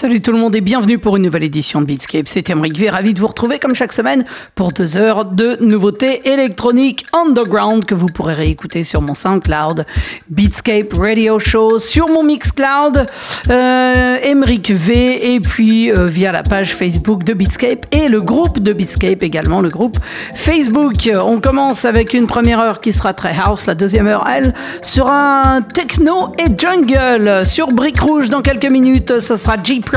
Salut tout le monde et bienvenue pour une nouvelle édition de Beatscape. C'est Emric V, ravi de vous retrouver comme chaque semaine pour deux heures de nouveautés électroniques underground que vous pourrez réécouter sur mon SoundCloud, Beatscape Radio Show, sur mon Mixcloud, euh, V et puis euh, via la page Facebook de Beatscape et le groupe de Beatscape également, le groupe Facebook. On commence avec une première heure qui sera très house, la deuxième heure, elle, sera techno et jungle sur Brick Rouge dans quelques minutes. Ce sera Jeep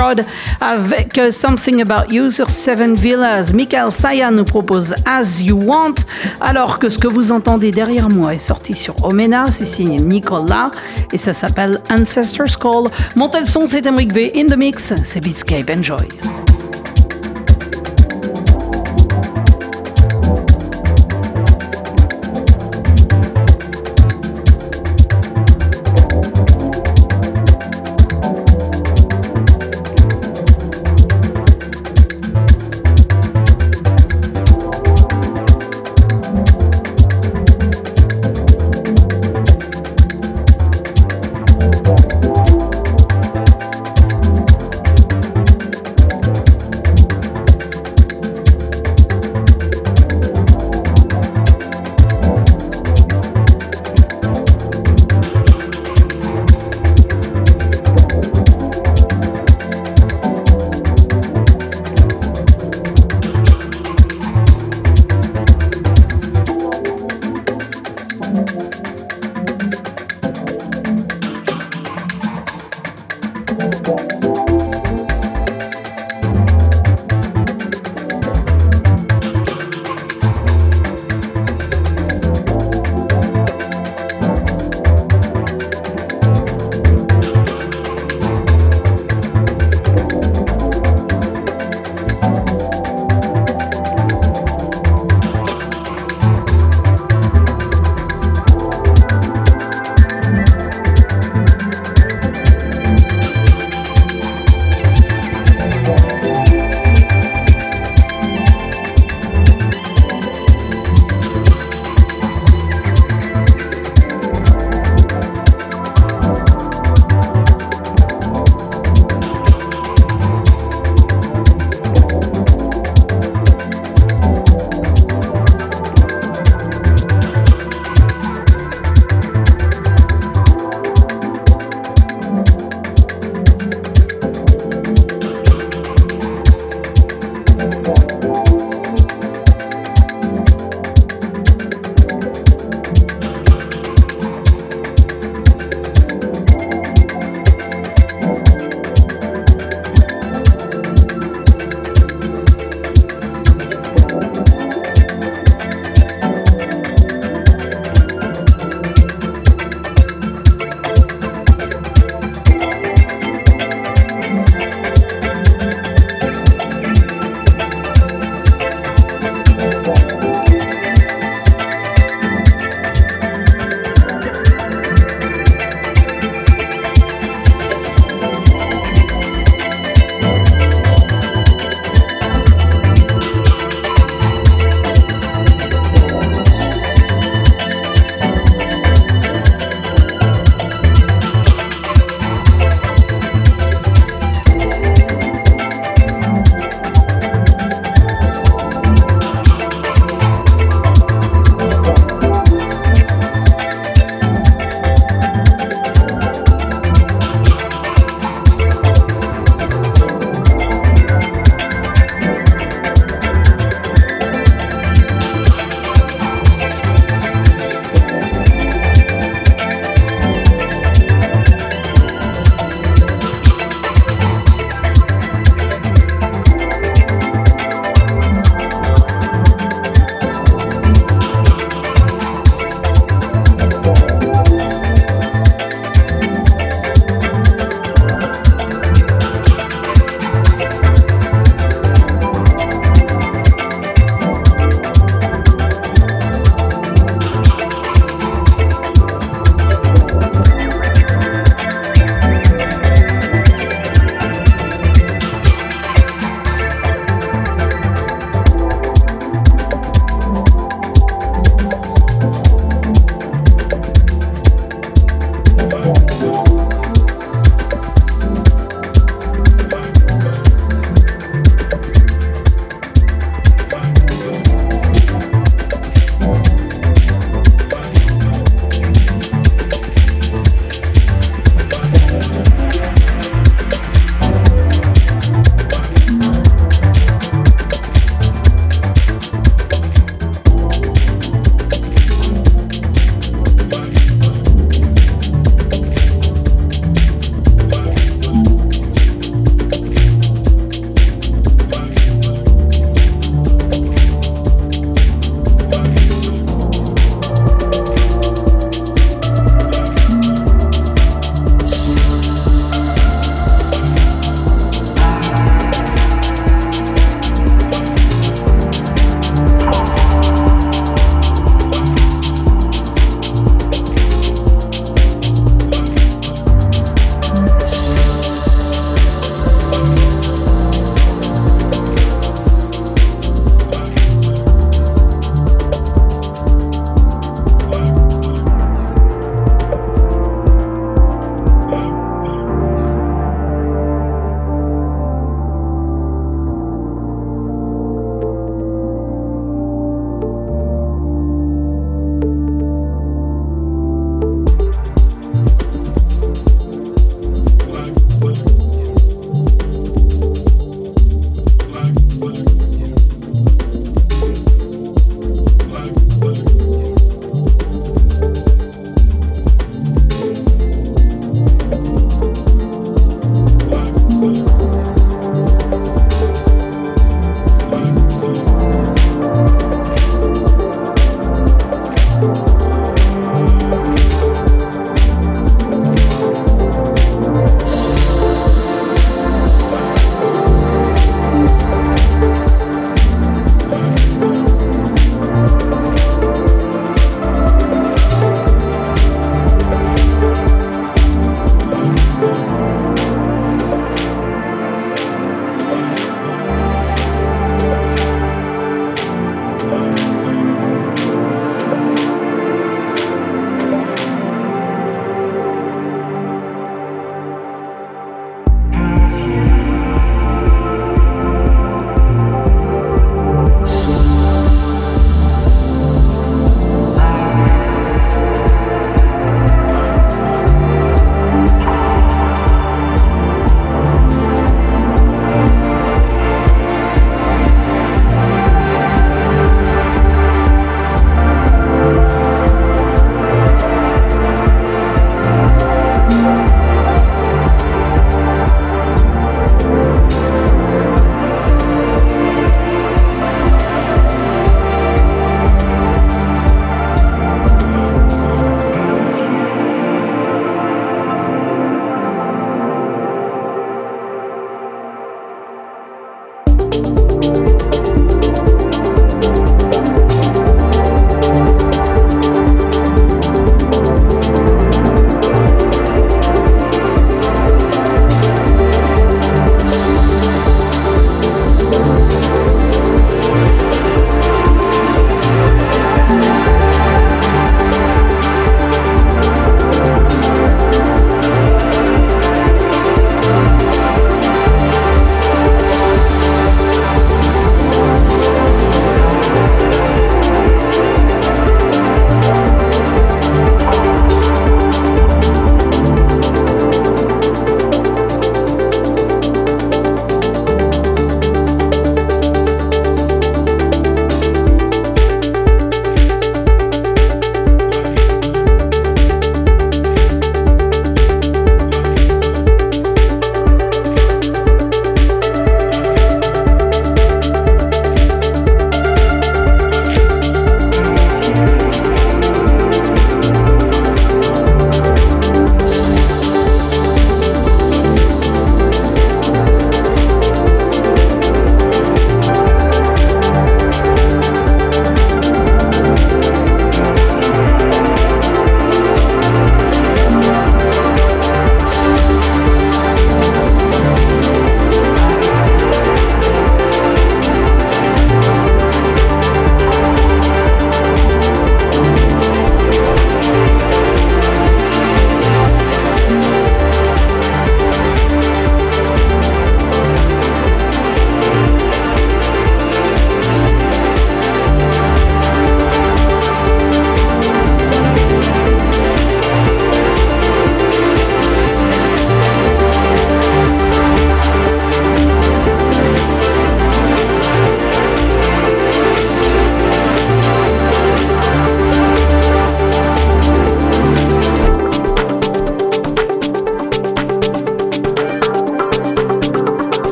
Avec Something About You sur Seven Villas. Michael Saya nous propose As You Want, alors que ce que vous entendez derrière moi est sorti sur Omena, c'est signé Nicolas et ça s'appelle Ancestors Call. Montez le son, c'est Emric V. In the mix, c'est Beatscape. Enjoy.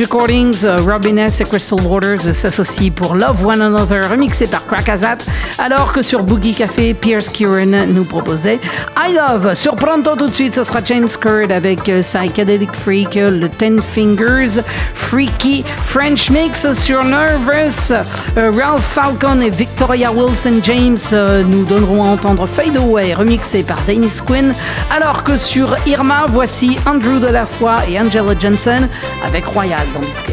Recordings, euh, Robin S. et Crystal Waters s'associent pour Love One Another, remixé par Krakazat, alors que sur Boogie Café, Pierce Kieran nous proposait I Love. Sur tout de suite, ce sera James Curd avec euh, Psychedelic Freak, euh, le Ten Fingers, Freaky French Mix sur Nervous. Euh, Ralph Falcon et Victoria Wilson James euh, nous donneront à entendre Fade Away, remixé par Dennis Quinn. Alors que sur Irma, voici Andrew Delafoy et Angela Johnson avec Royal dans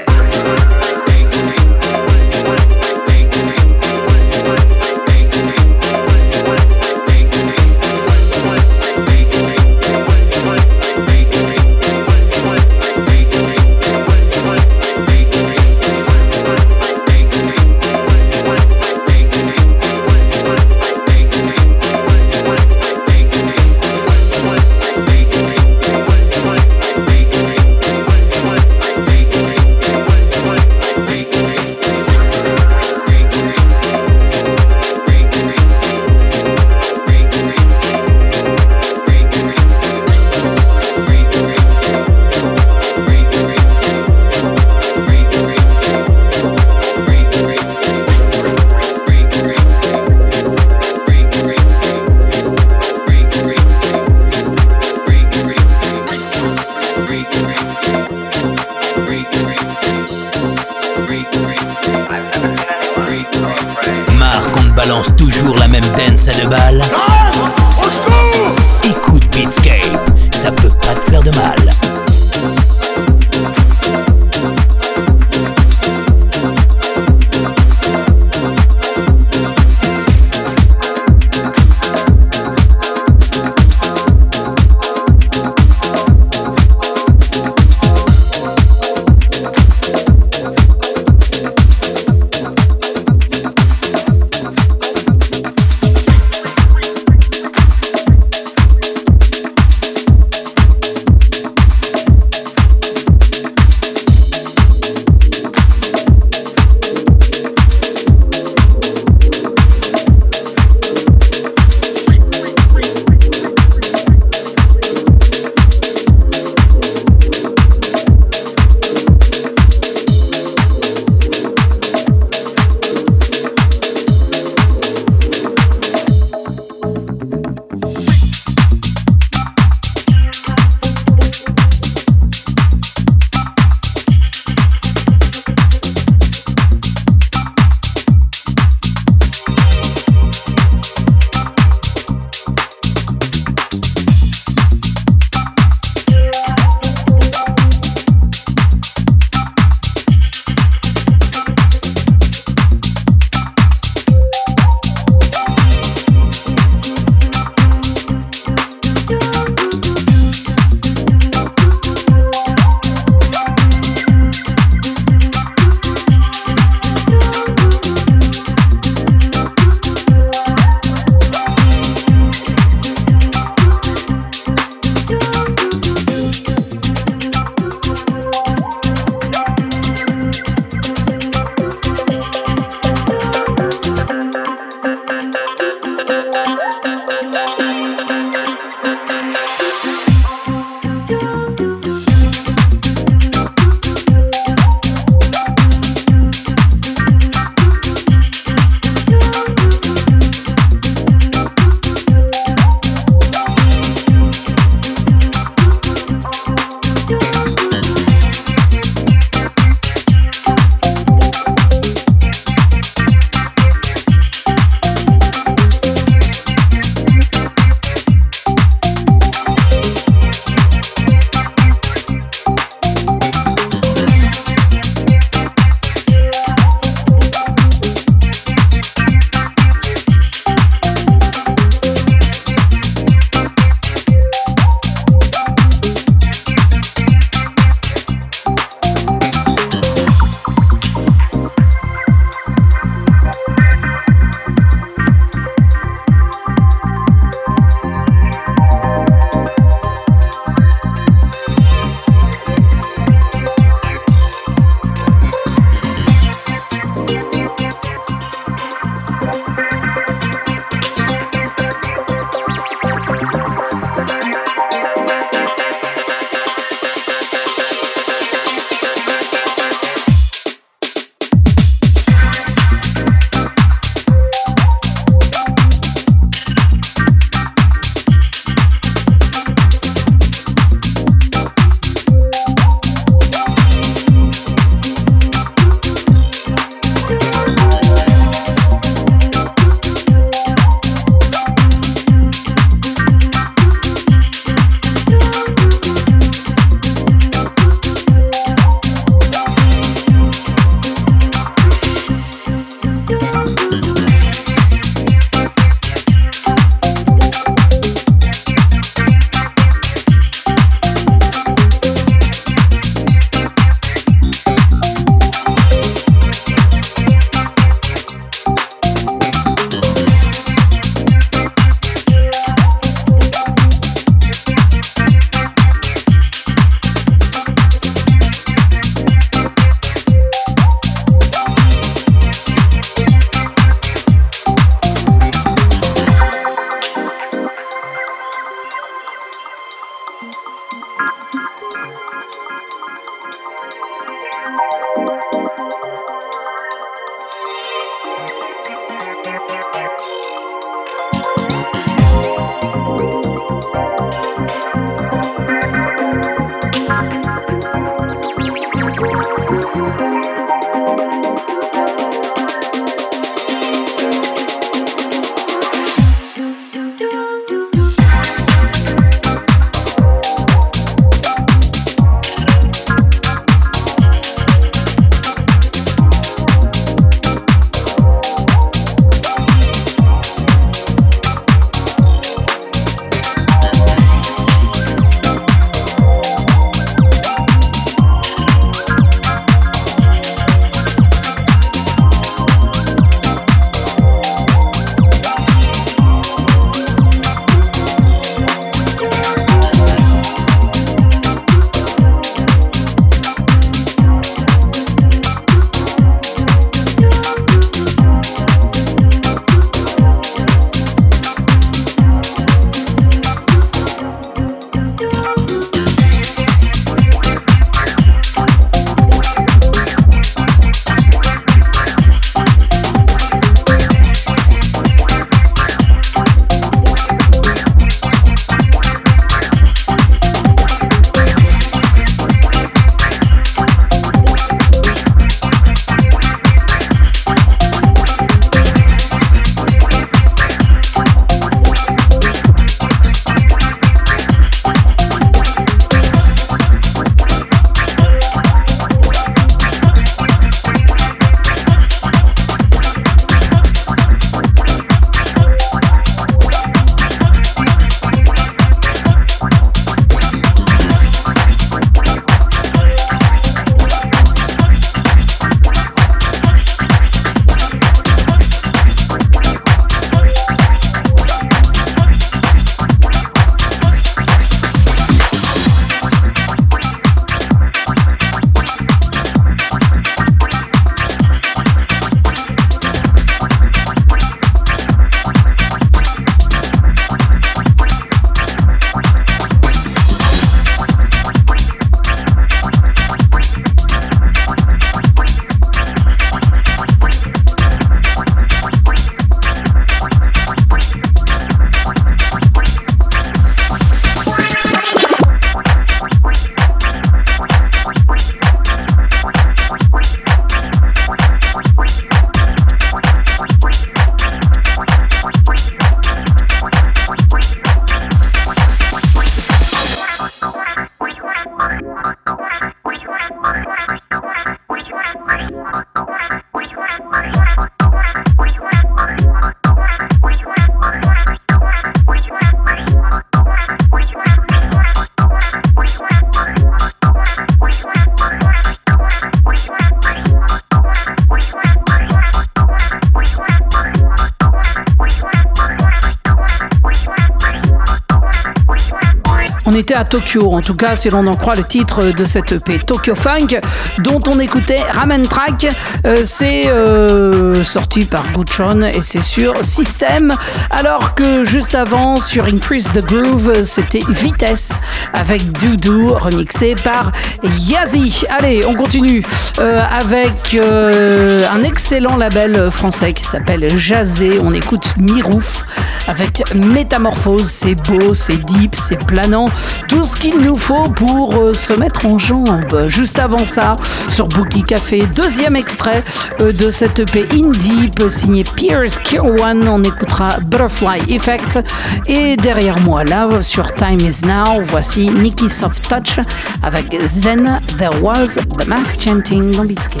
Tokyo, en tout cas si l'on en croit le titre de cette EP, Tokyo Funk, dont on écoutait Ramen Track. Euh, c'est euh, sorti par Guchon et c'est sur System, alors que juste avant sur Increase the Groove, c'était Vitesse avec Doudou remixé par Yazi. Allez, on continue euh, avec un excellent label français qui s'appelle Jazé. On écoute Mirouf avec Métamorphose. C'est beau, c'est deep, c'est planant. Tout ce qu'il nous faut pour euh, se mettre en jambe. Juste avant ça, sur Bookie Café, deuxième extrait euh, de cette EP In Deep signé Pierce Kirwan. On écoutera Butterfly Effect. Et derrière moi, là, sur Time Is Now, voici Nicky Soft Touch avec Then There Was the Mass Chanting dans Beatscape.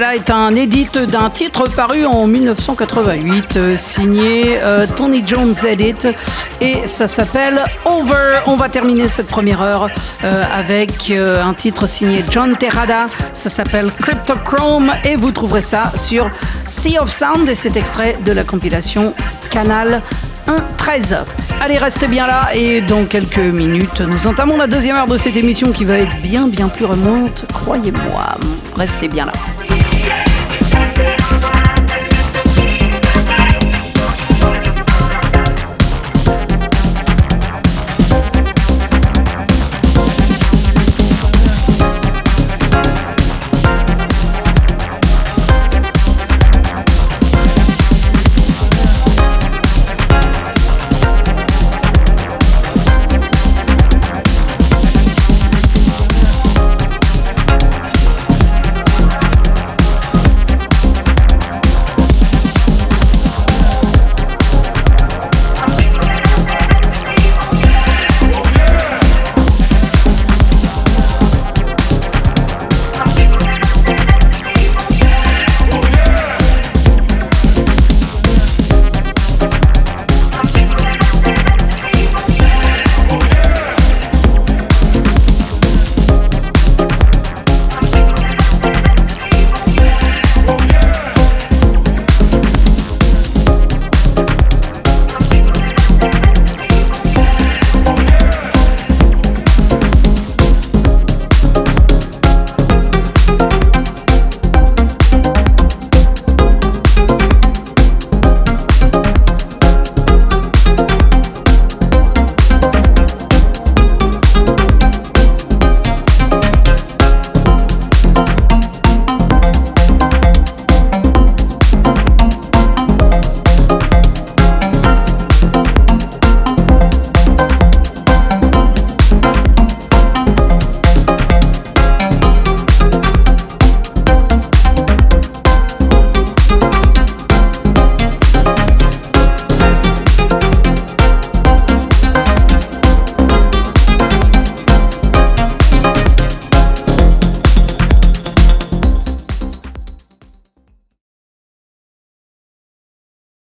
Là est un édit d'un titre paru en 1988, euh, signé euh, Tony Jones Edit, et ça s'appelle Over. On va terminer cette première heure euh, avec un titre signé John Terrada, ça s'appelle Cryptochrome, et vous trouverez ça sur Sea of Sound, et c'est extrait de la compilation Canal 1.13. Allez, restez bien là et dans quelques minutes, nous entamons la deuxième heure de cette émission qui va être bien bien plus remonte, croyez-moi. Restez bien là.